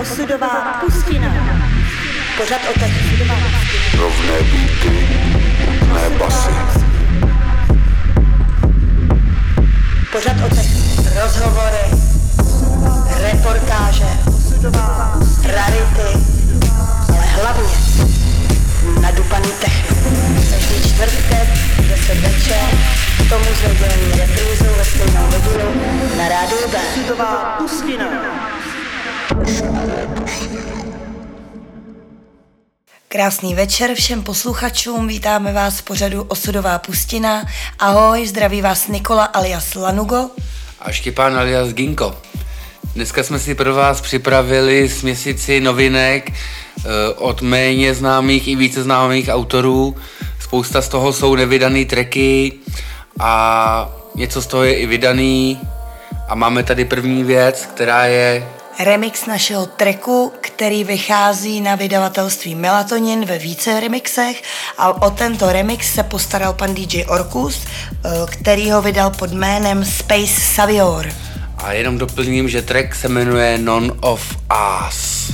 Osudová pustina. Pořad o. Rovné beaty, ne basy. Pořad o. Rozhovory, reportáže, rarity, ale hlavně nadupaný techno. Každý čtvrtek, 10 večer, k tomu s nedělní reprízou ve stejnou hodinu na rádiu B. Osudová pustina. Krásný večer všem posluchačům, vítáme vás v pořadu Osudová pustina. Ahoj, zdraví vás Nikola alias Lanugo. A Štěpán alias Ginko. Dneska jsme si pro vás připravili směsici novinek od méně známých i více známých autorů. Spousta z toho jsou nevydaný tracky a něco z toho je i vydaný. A máme tady první věc, která je Remix našeho tracku, který vychází na vydavatelství Melatonin ve více remixech a o tento remix se postaral pan DJ Orkus, eh, který ho vydal pod jménem Space Savior. a jenom doplním, že track se jmenuje None of Us.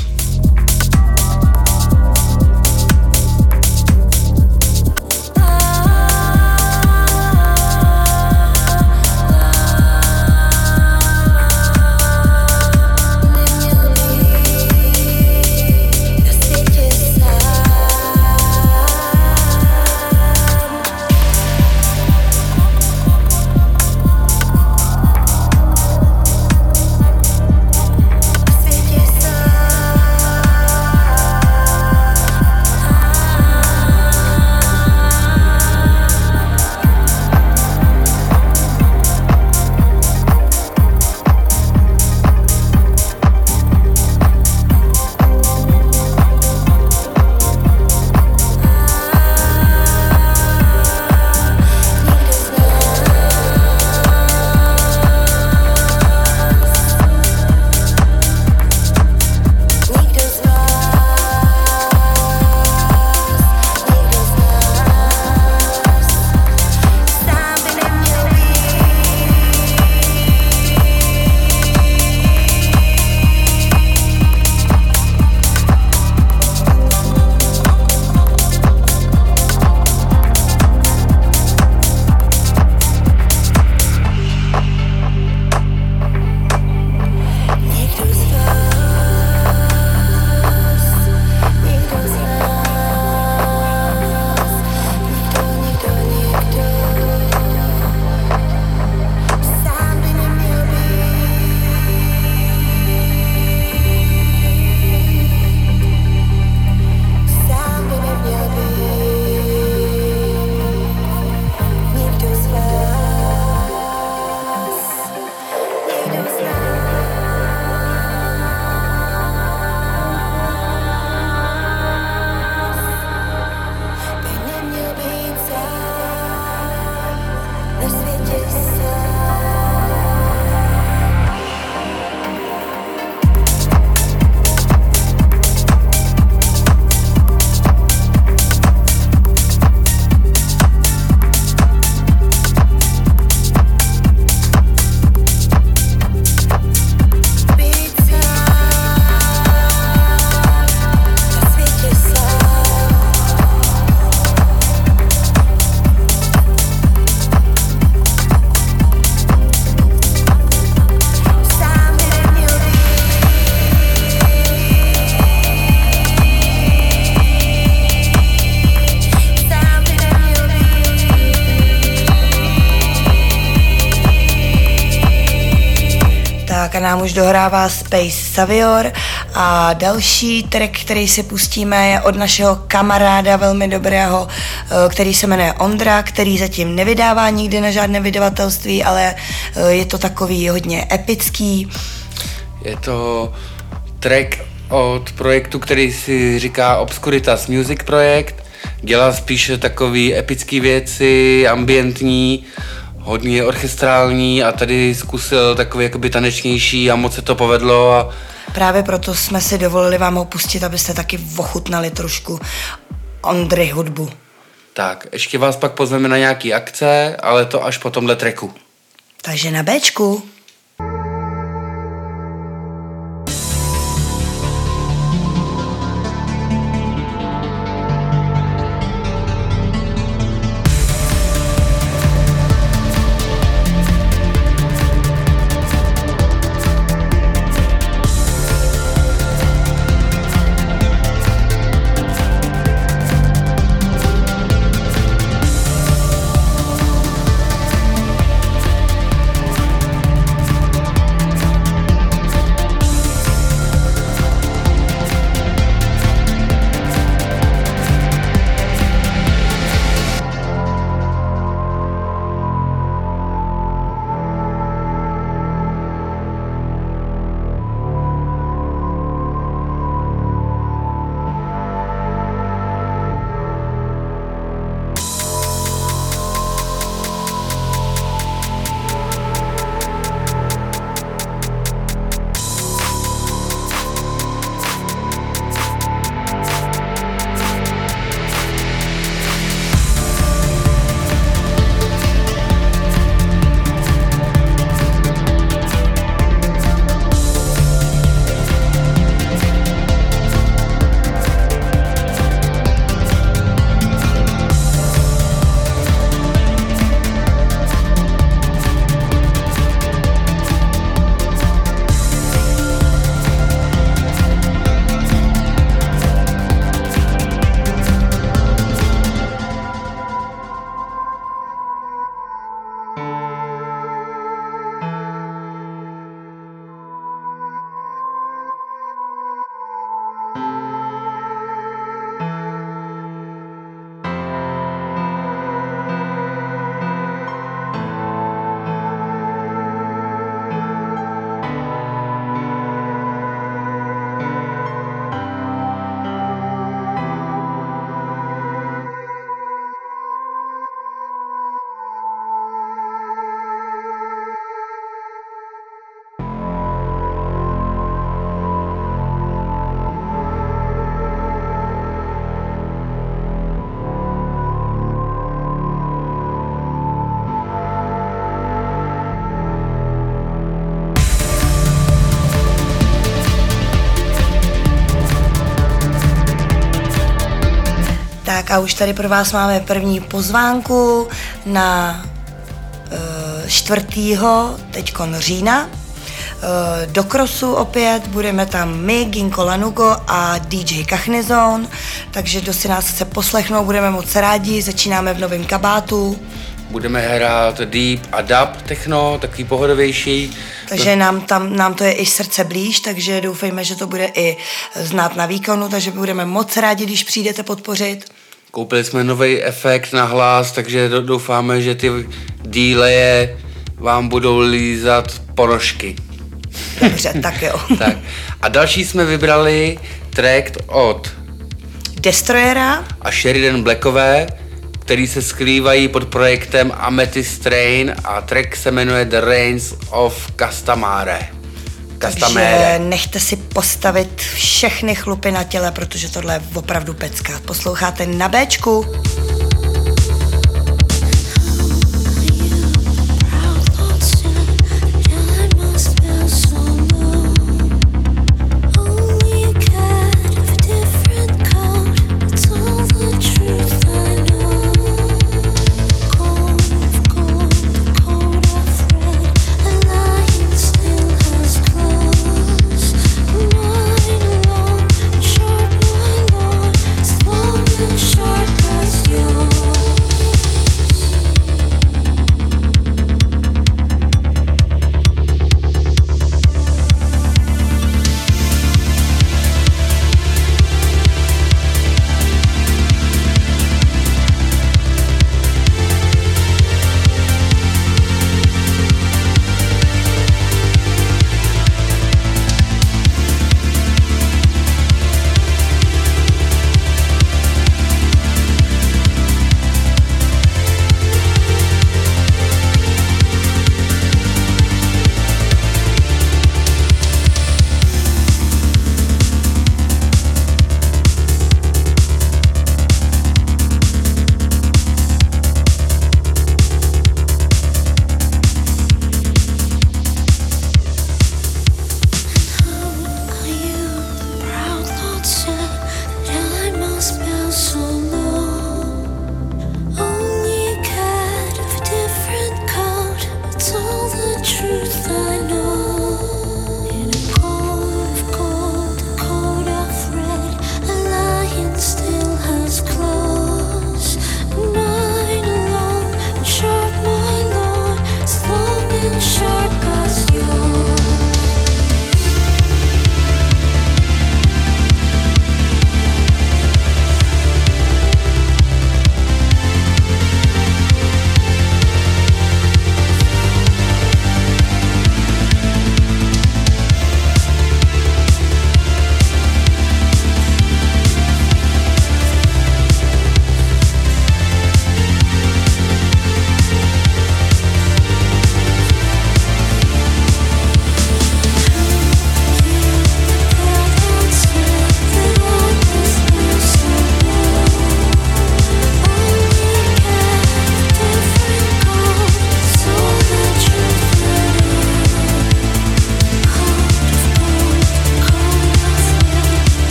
Nám už dohrává Space Savior a další track, který si pustíme, je od našeho kamaráda velmi dobrého, eh, který se jmenuje Ondra, který zatím nevydává nikdy na žádné vydavatelství, ale eh, je to takový hodně epický. Je to track od projektu, který si říká Obscuritas Music Projekt. Dělá spíše takový epický věci, ambientní, hodně orchestrální a tady zkusil takový jakoby tanečnější a moc se to povedlo a Právě proto jsme si dovolili vám ho pustit, abyste taky ochutnali trošku Ondry hudbu. tak. Ještě vás pak pozveme na nějaký akce, ale to až po tomhle tracku. Takže na Bčku. Tak a už tady pro vás máme první pozvánku na uh, 4. teďkon října. Uh, do krosu opět budeme tam my, Ginko Lanugo a DJ Kachnizon, takže kdo si nás chce poslechnout, budeme moc rádi, začínáme v novém kabátu. Budeme hrát deep a dub techno, takový pohodovější. Takže nám, tam, nám to je i srdce blíž, takže doufejme, že to bude i znát na výkonu, takže budeme moc rádi, když přijdete podpořit. Koupili jsme nový efekt na hlas, takže doufáme, že ty díleje vám budou lízat ponožky. Dobře, tak jo. tak. A další jsme vybrali track od Destroyera a Sheridan Blackové, který se skrývají pod projektem Amethyst Train a track se jmenuje The Reigns of Castamare. Takže nechte si postavit všechny chlupy na těle, protože tohle je opravdu pecka. Posloucháte na Bčku.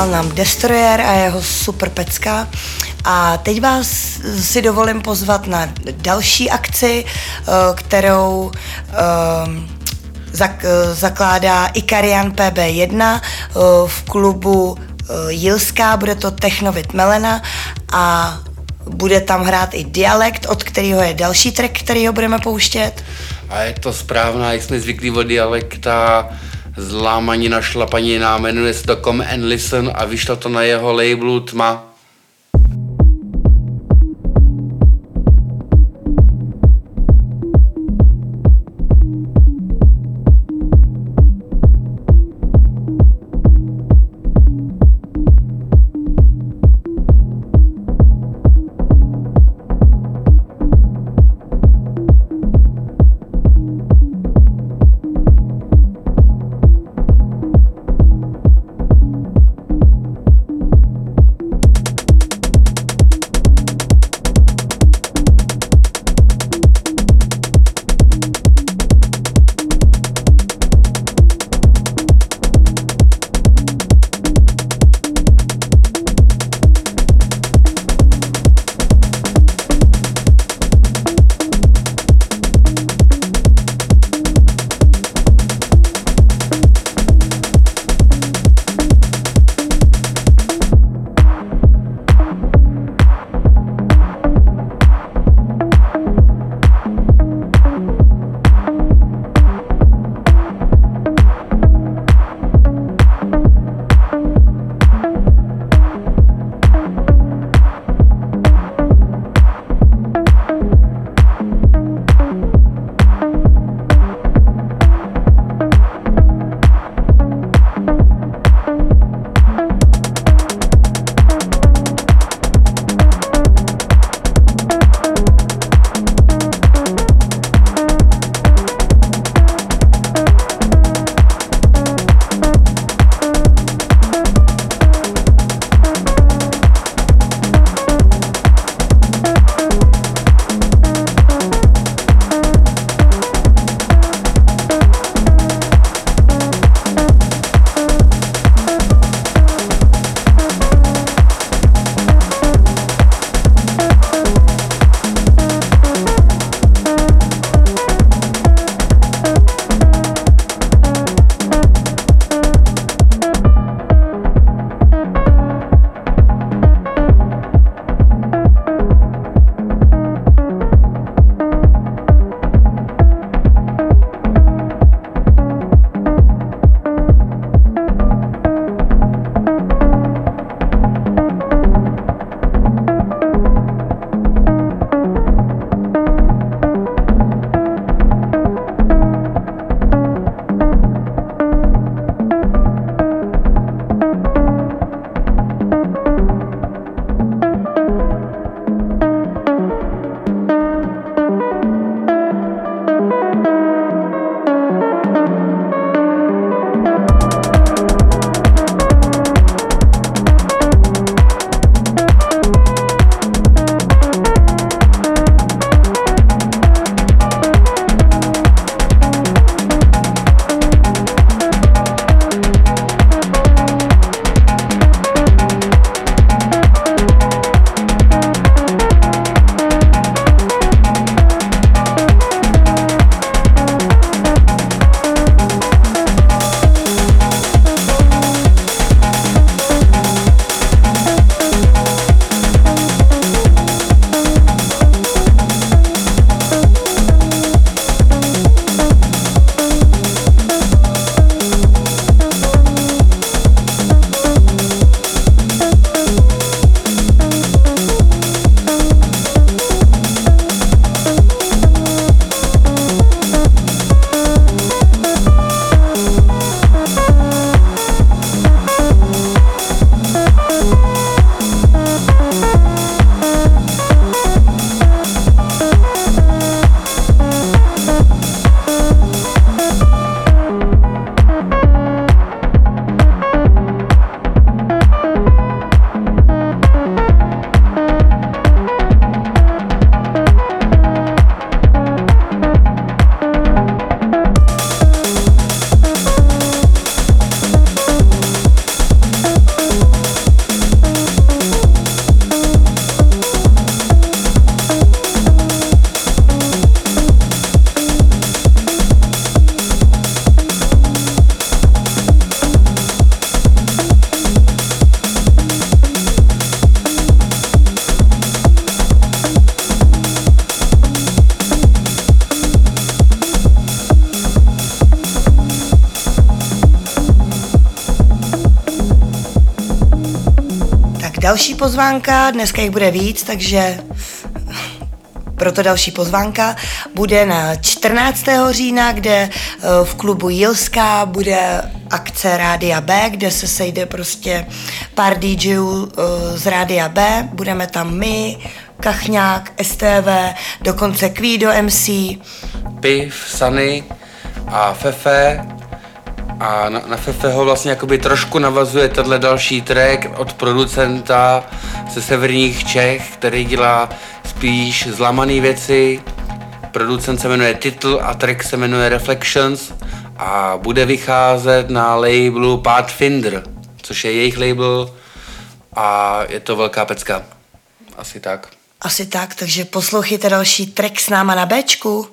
Zahrál nám Destroyer a jeho super pecka. A teď vás si dovolím pozvat na další akci, eh, kterou ehm, zak, eh, zakládá Ikarian PB1 eh, v klubu Jilská, bude to Technovit Melena a bude tam hrát i dialekt, od kterého je další track, který ho budeme pouštět. A je to správná, jak jsme zvyklí od dialekta, zlámanina šlapanina, jmenuje se to Come and Listen a vyšlo to na jeho labelu Tma. Další pozvánka, dneska jich bude víc, takže proto další pozvánka bude na 14. října, kde eh, v klubu Jilská bude akce Rádia B, kde se sejde prostě pár DJů eh, z Rádia B. Budeme tam my, Kachňák, STV, dokonce Kvído MC. Piv, Sunny a Fefe. A na, na Fefeho vlastně jakoby trošku navazuje tenhle další track od producenta ze severních Čech, který dělá spíš zlamaný věci. Producent se jmenuje Title a track se jmenuje Reflections a bude vycházet na labelu Pathfinder, což je jejich label a je to velká pecka. Asi tak. Asi tak, takže poslouchejte další track s náma na Bčku.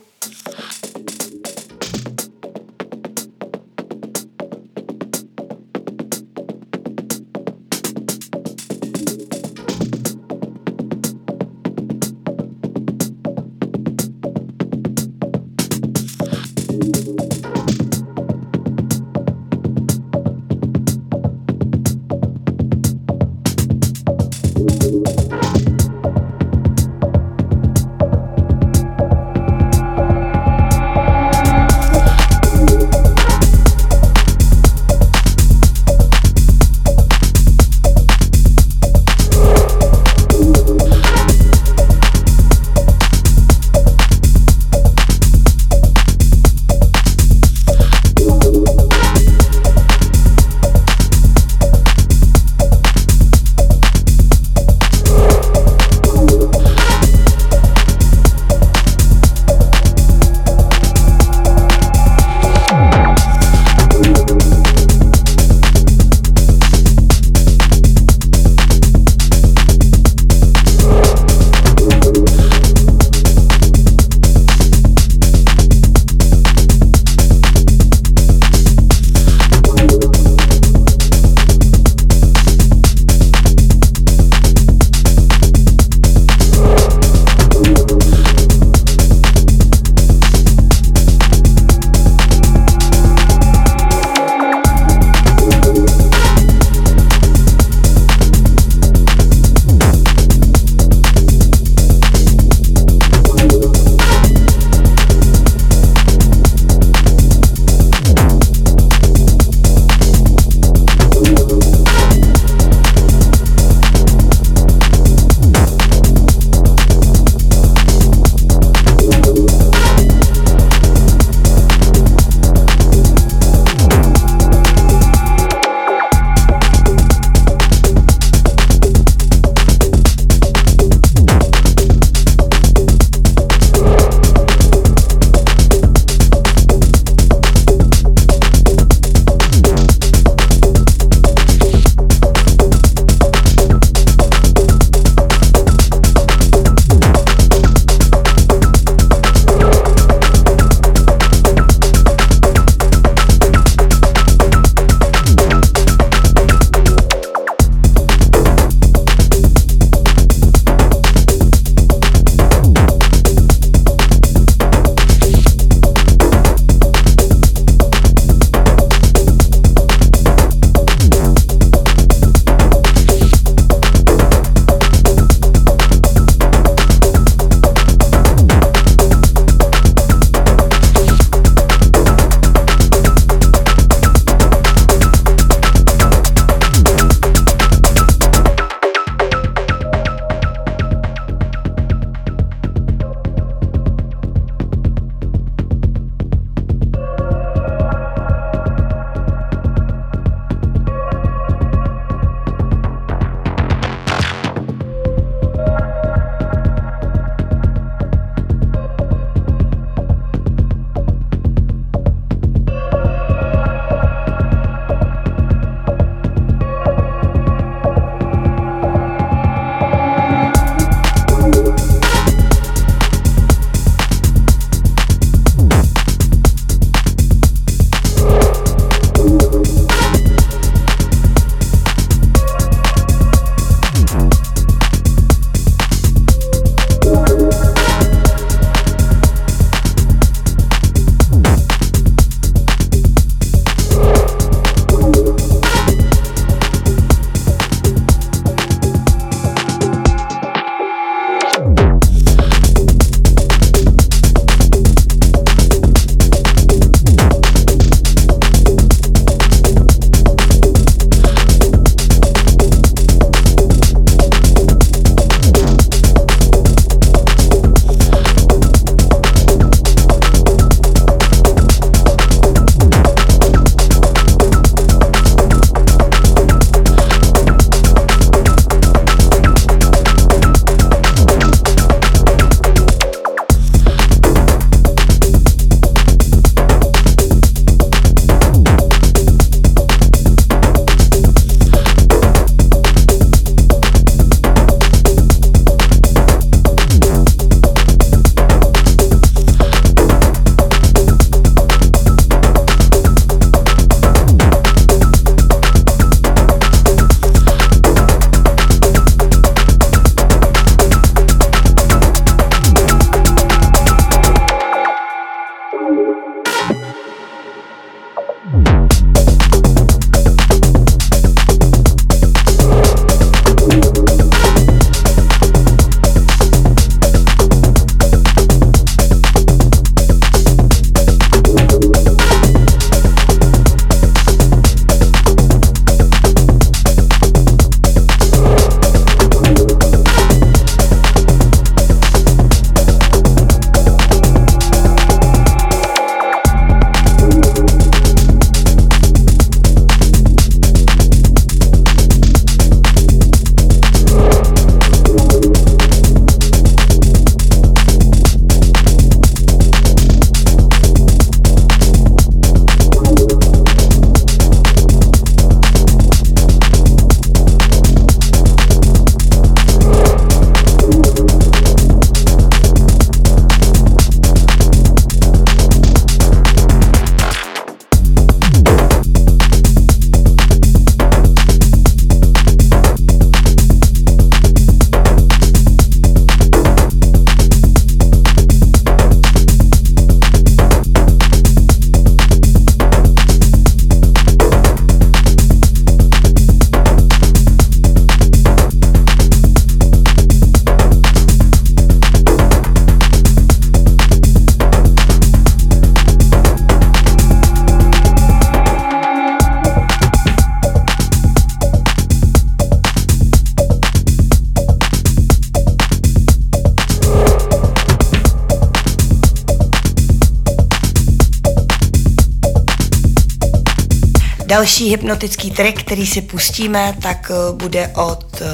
Další hypnotický trik, který si pustíme, tak eh, bude od eh,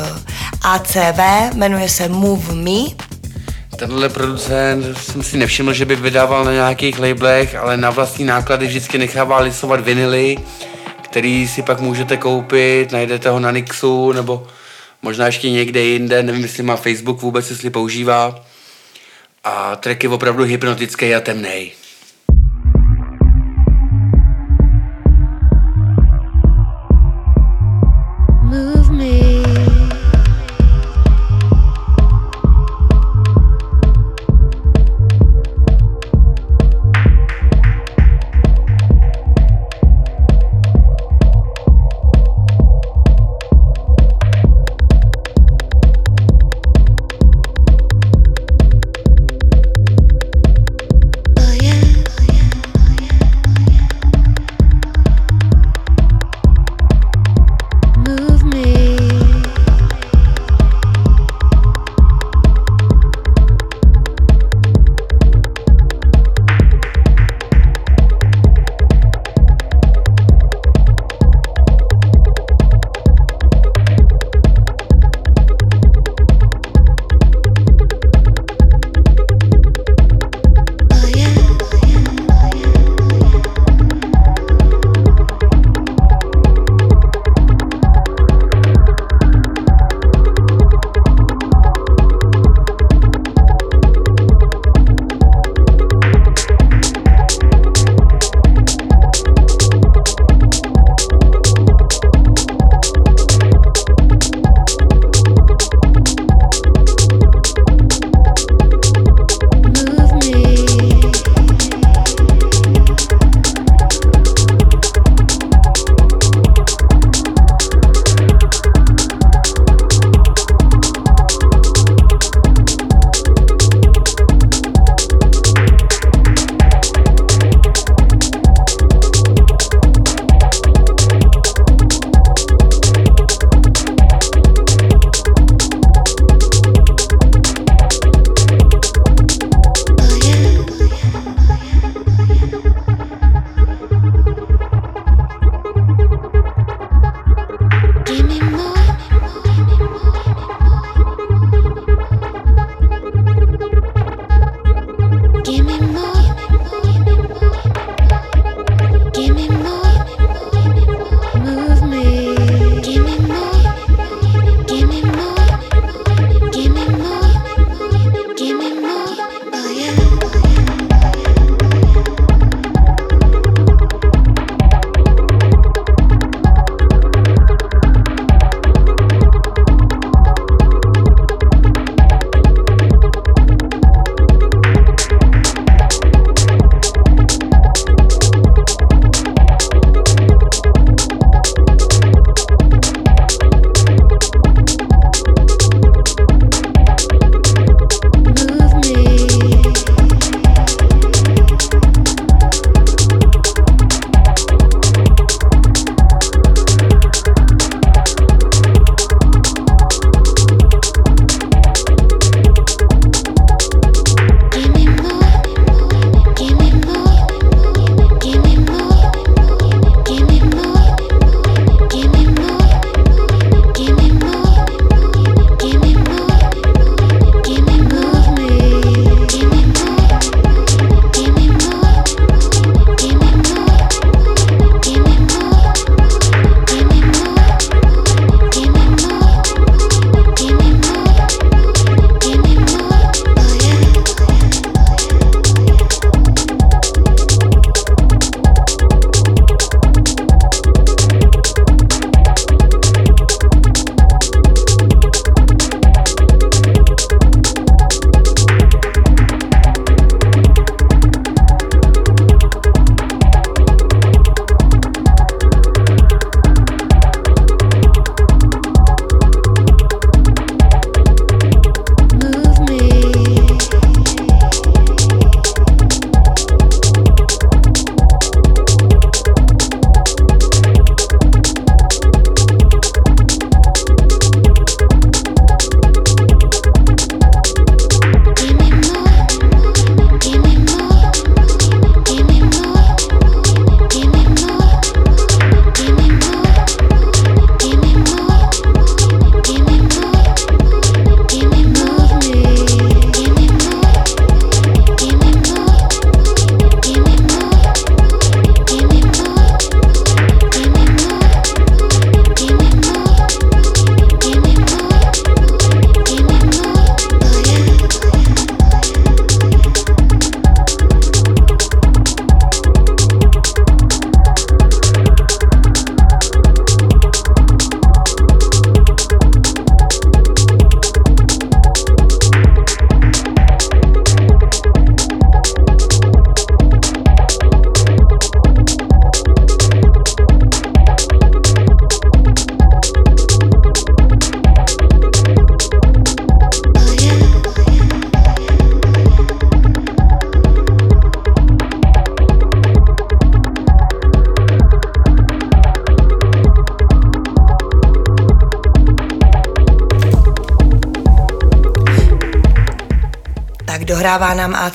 ACV, jmenuje se Move Me. Tenhle producent jsem si nevšiml, že by vydával na nějakých labelech, ale na vlastní náklady vždycky nechává lisovat vinily, který si pak můžete koupit, najdete ho na Nixu nebo možná ještě někde jinde, nevím, jestli má Facebook vůbec, jestli používá. A track je opravdu hypnotický a temnej.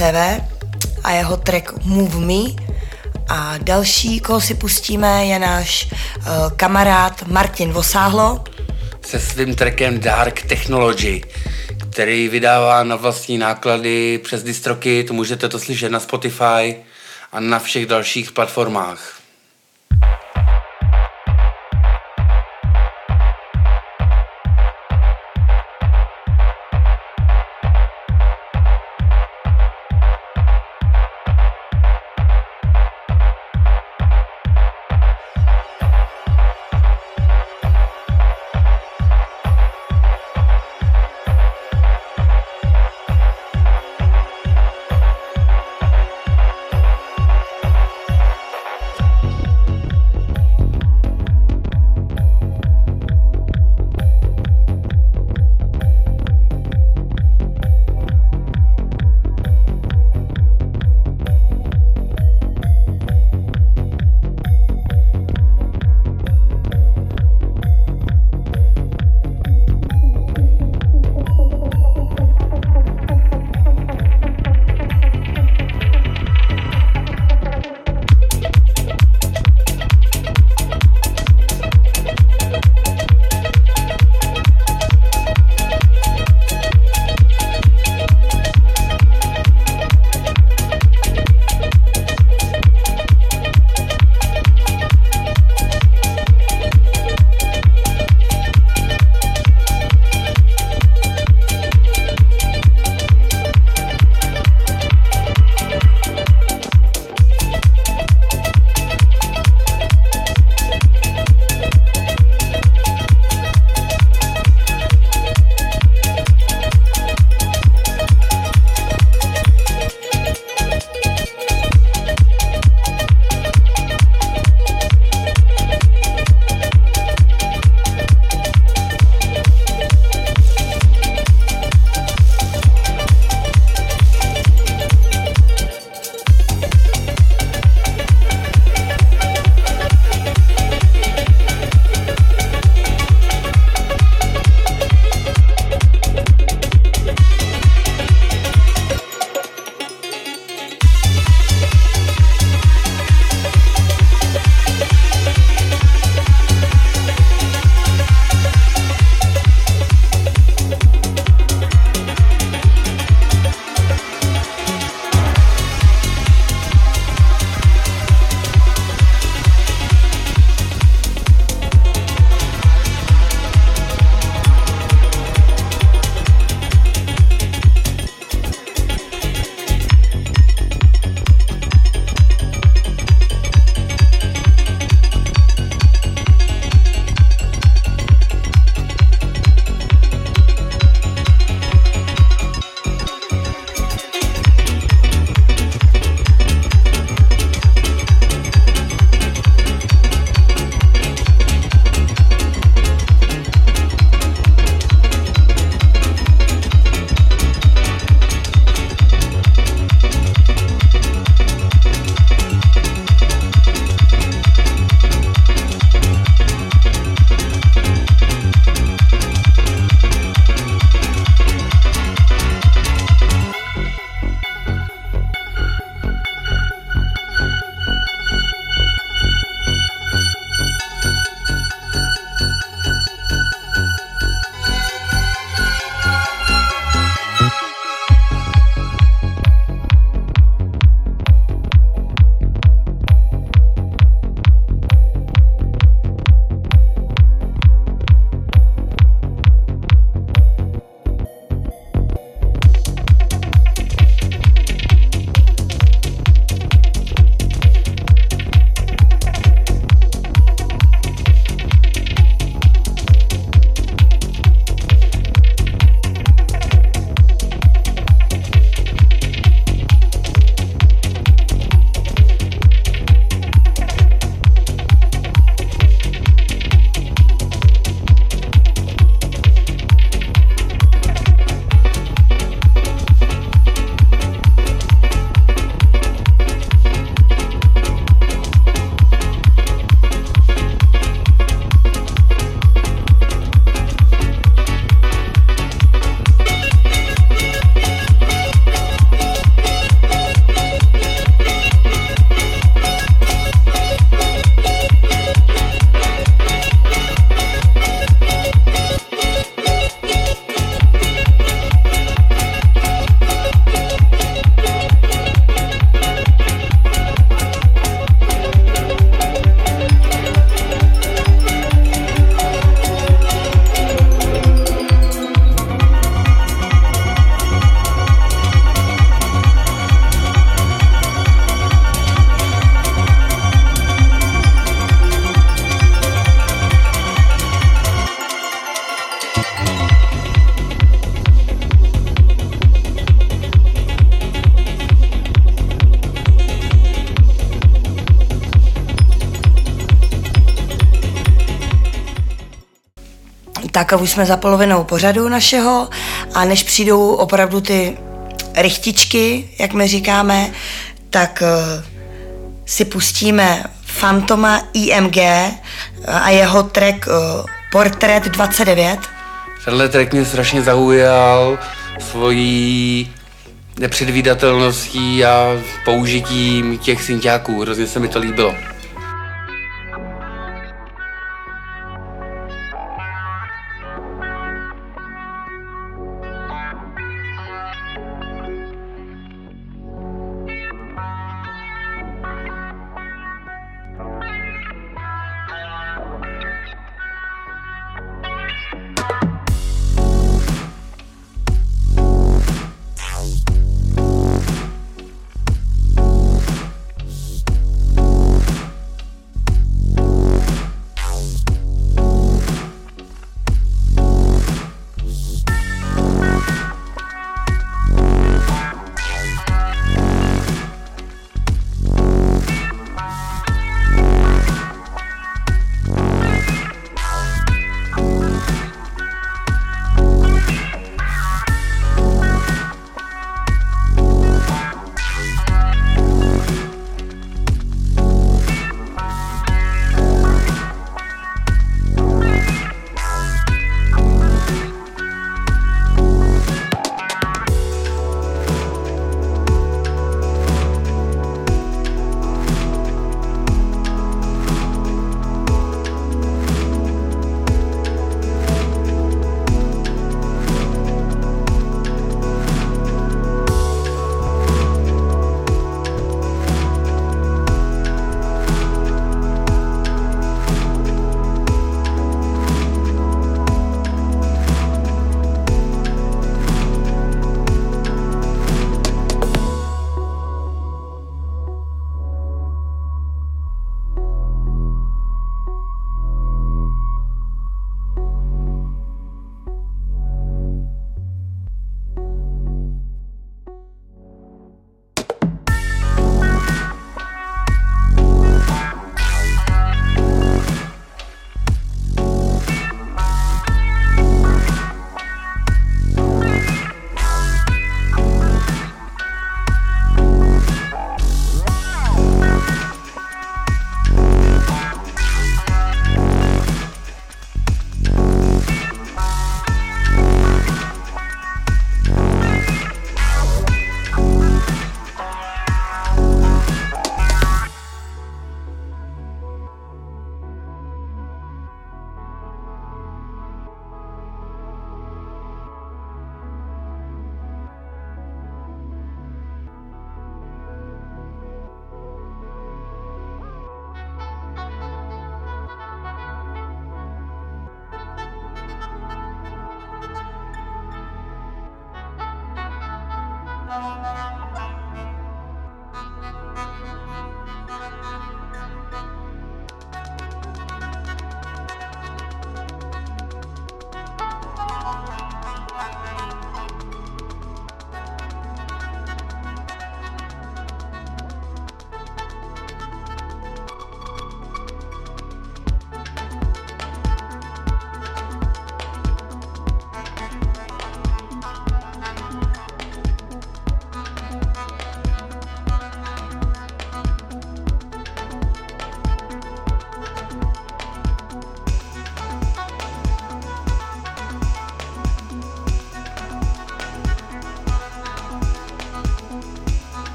ACV a jeho track Move Me. A další, koho si pustíme, je náš uh, kamarád Martin Vosáhlo. Se svým trackem Dark Technology, který vydává na vlastní náklady přes distroky, to můžete to slyšet na Spotify a na všech dalších platformách. Tak a už jsme za polovinou pořadu našeho a než přijdou opravdu ty rychtičky, jak my říkáme, tak uh, si pustíme Fantoma IMG a jeho track uh, Portrait 29. Tenhle track mě strašně zaujal svojí nepředvídatelností a použitím těch synťáků. Hrozně se mi to líbilo.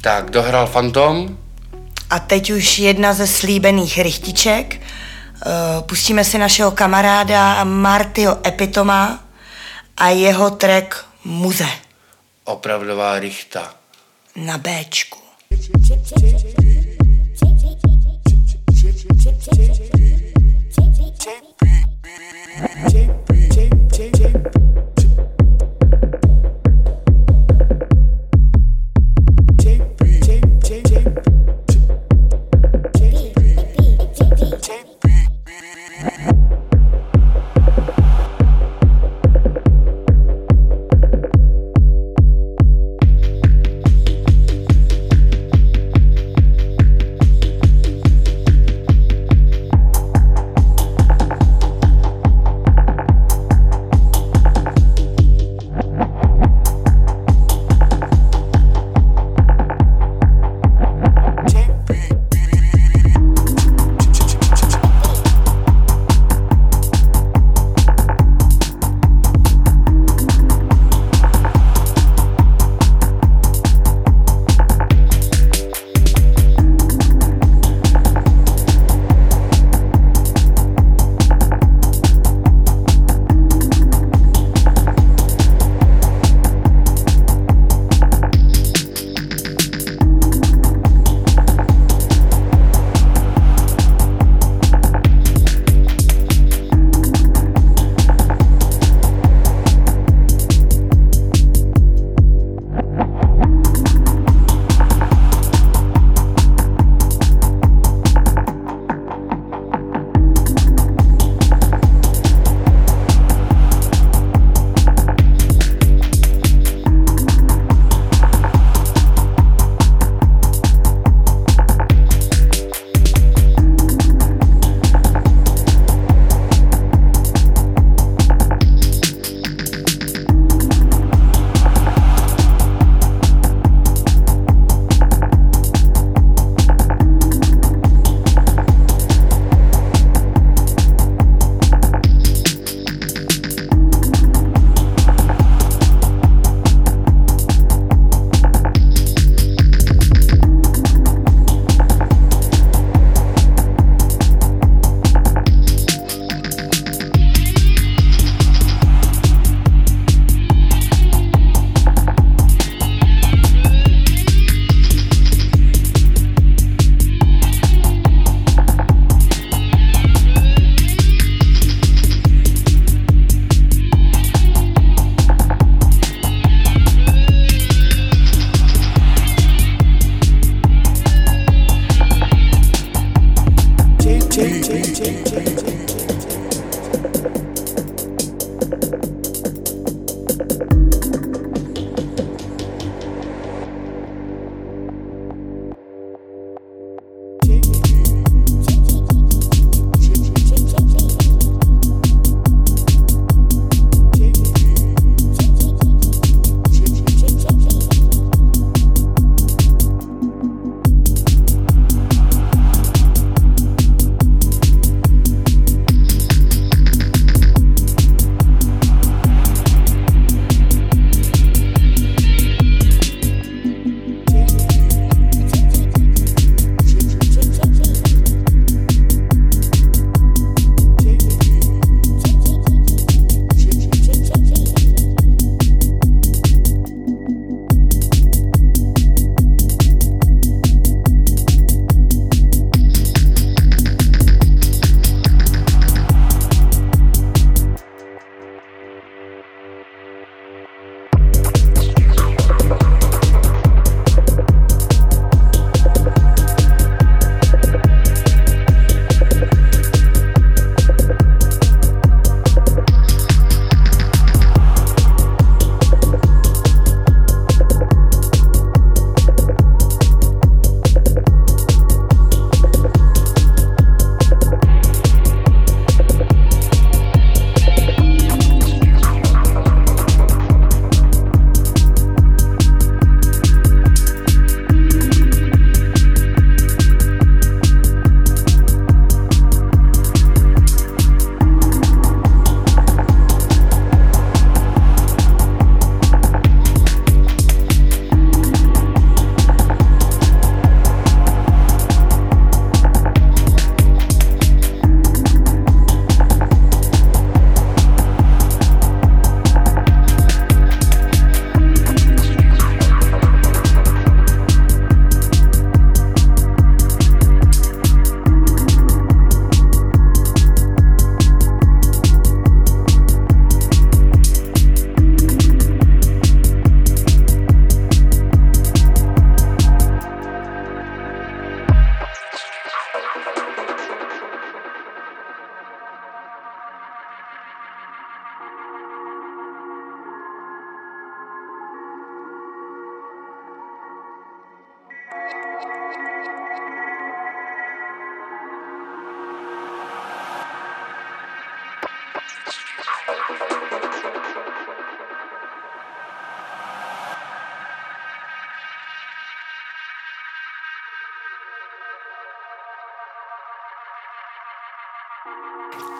Tak, dohrál Phantom. A teď už jedna ze slíbených rychtiček. Eh, Pustíme si našeho kamaráda Martyho Epitoma a jeho track Muze Opravdová rychta. na Bčku. Thank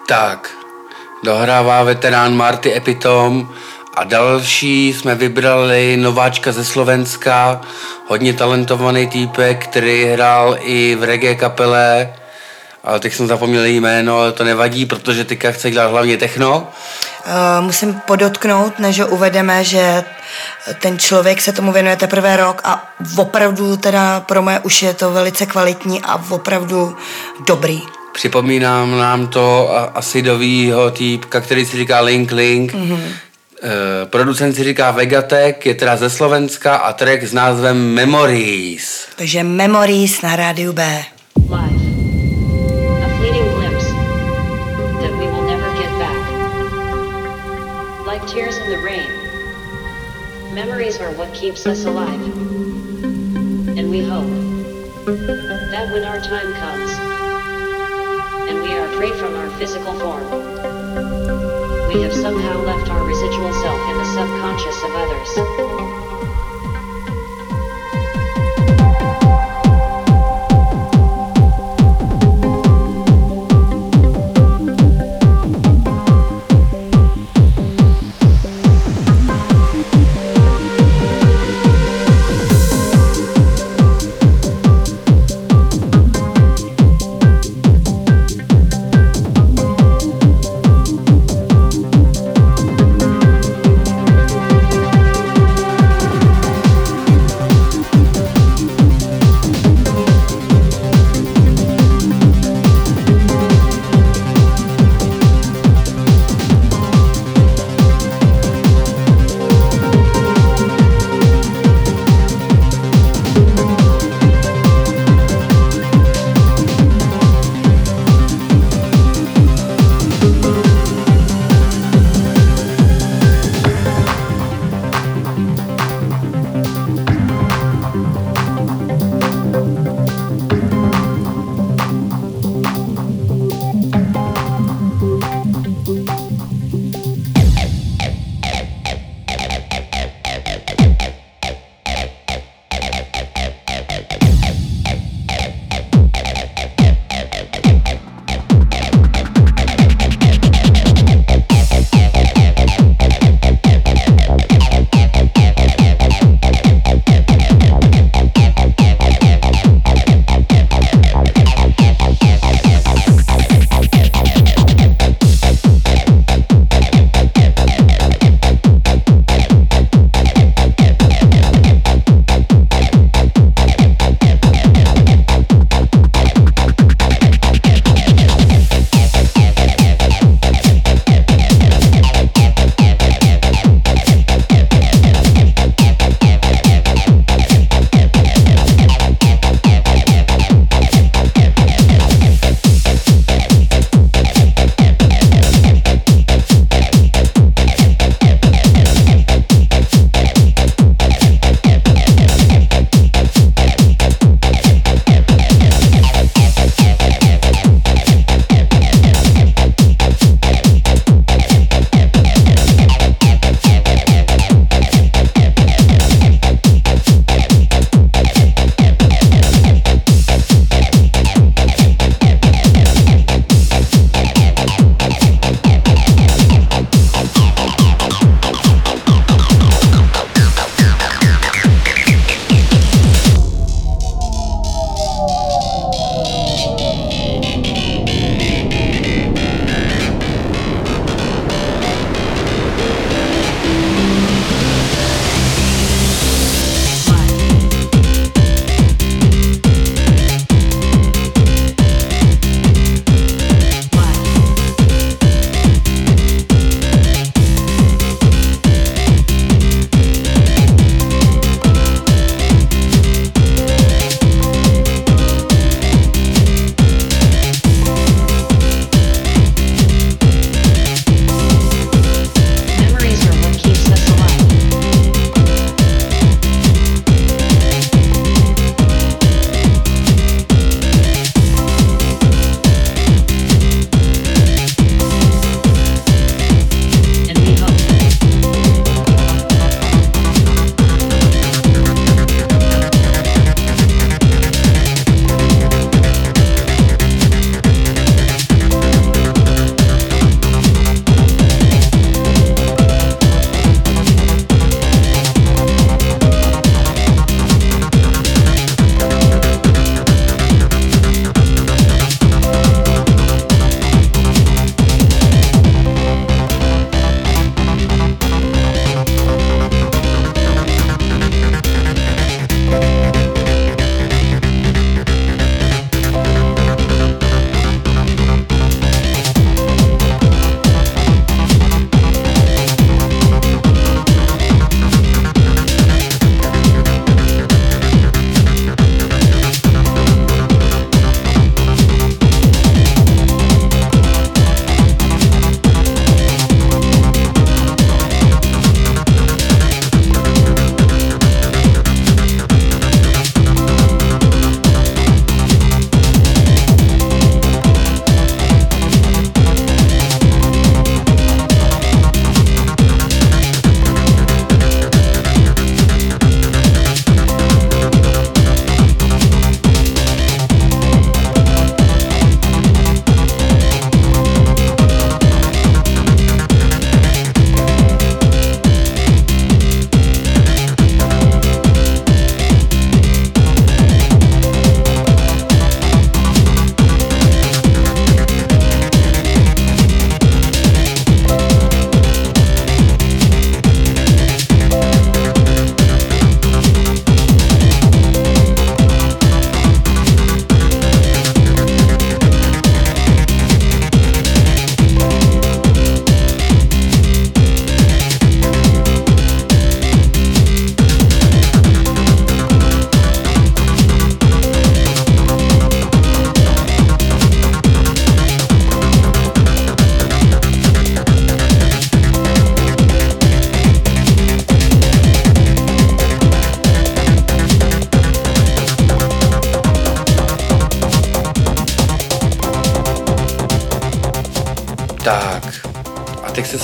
Tak, dohrává veterán Marty Epitom a další jsme vybrali nováčka ze Slovenska, hodně talentovaný týpek, který hrál i v reggae kapele, ale teď jsem zapomněl jméno, ale to nevadí, protože teďka chce dělat hlavně techno. Uh, musím podotknout, než uvedeme, že ten člověk se tomu věnuje teprve rok a opravdu teda pro moje uši je to velice kvalitní a opravdu dobrý. Připomínám nám to asidovýho týpka, který si říká Link Link. Mm-hmm. E, producent si říká Vegatek, je teda ze Slovenska a track s názvem Memories. Takže Memories na rádiu B. Tears in the rain, memories are what keeps us alive. And we hope that when our time comes and we are freed from our physical form, we have somehow left our residual self in the subconscious of others.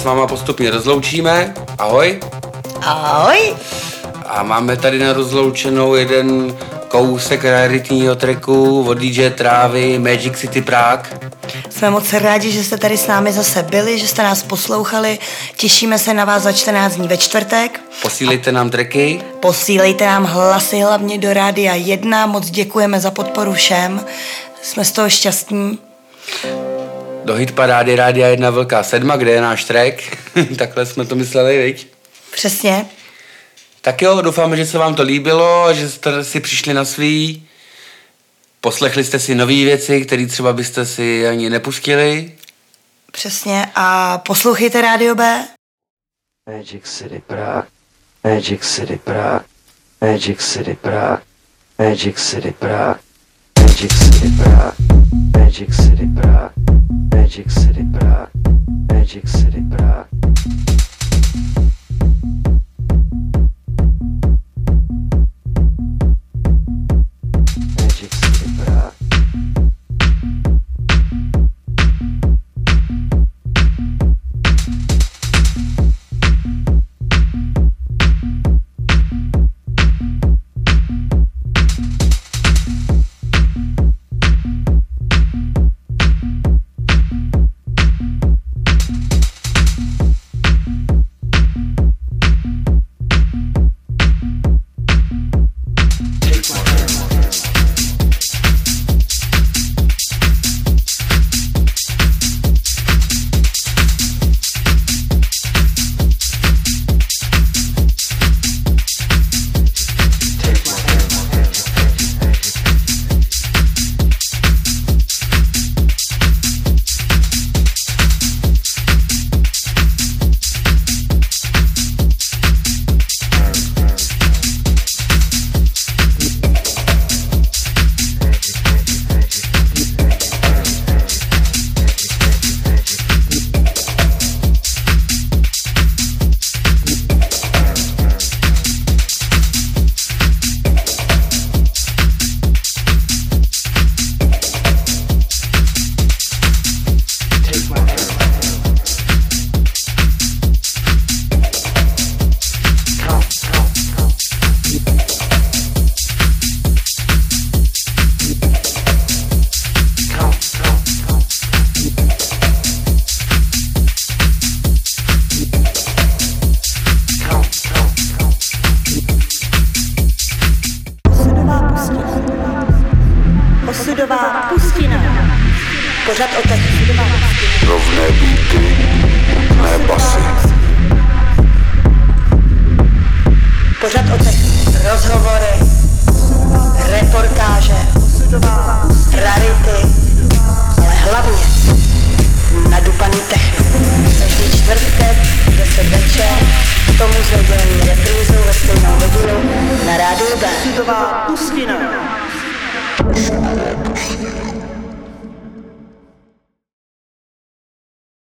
S váma postupně rozloučíme. Ahoj. Ahoj! A máme tady na rozloučenou jeden kousek raritního treku od DJ Trávy Magic City Prague. Jsme moc rádi, že jste tady s námi zase byli, že jste nás poslouchali. Těšíme se na vás za 14 dní ve čtvrtek. Posílejte nám treky. Posílejte nám hlasy hlavně do Rádia 1. Moc děkujeme za podporu všem. Jsme z toho šťastní. Do hitparády Rádia 1 Velká sedma, kde je náš track. Takhle jsme to mysleli, viď? Přesně. Tak jo, doufáme, že se vám to líbilo, že jste si přišli na svý. Poslechli jste si nové věci, které třeba byste si ani nepustili. Přesně. A poslouchejte Rádio B. Magic City Prague, Magic City Prague, Magic City Prague, Magic City Prague, Magic City Prague, Magic City Prague, Magic City Prague, Magic City Prague.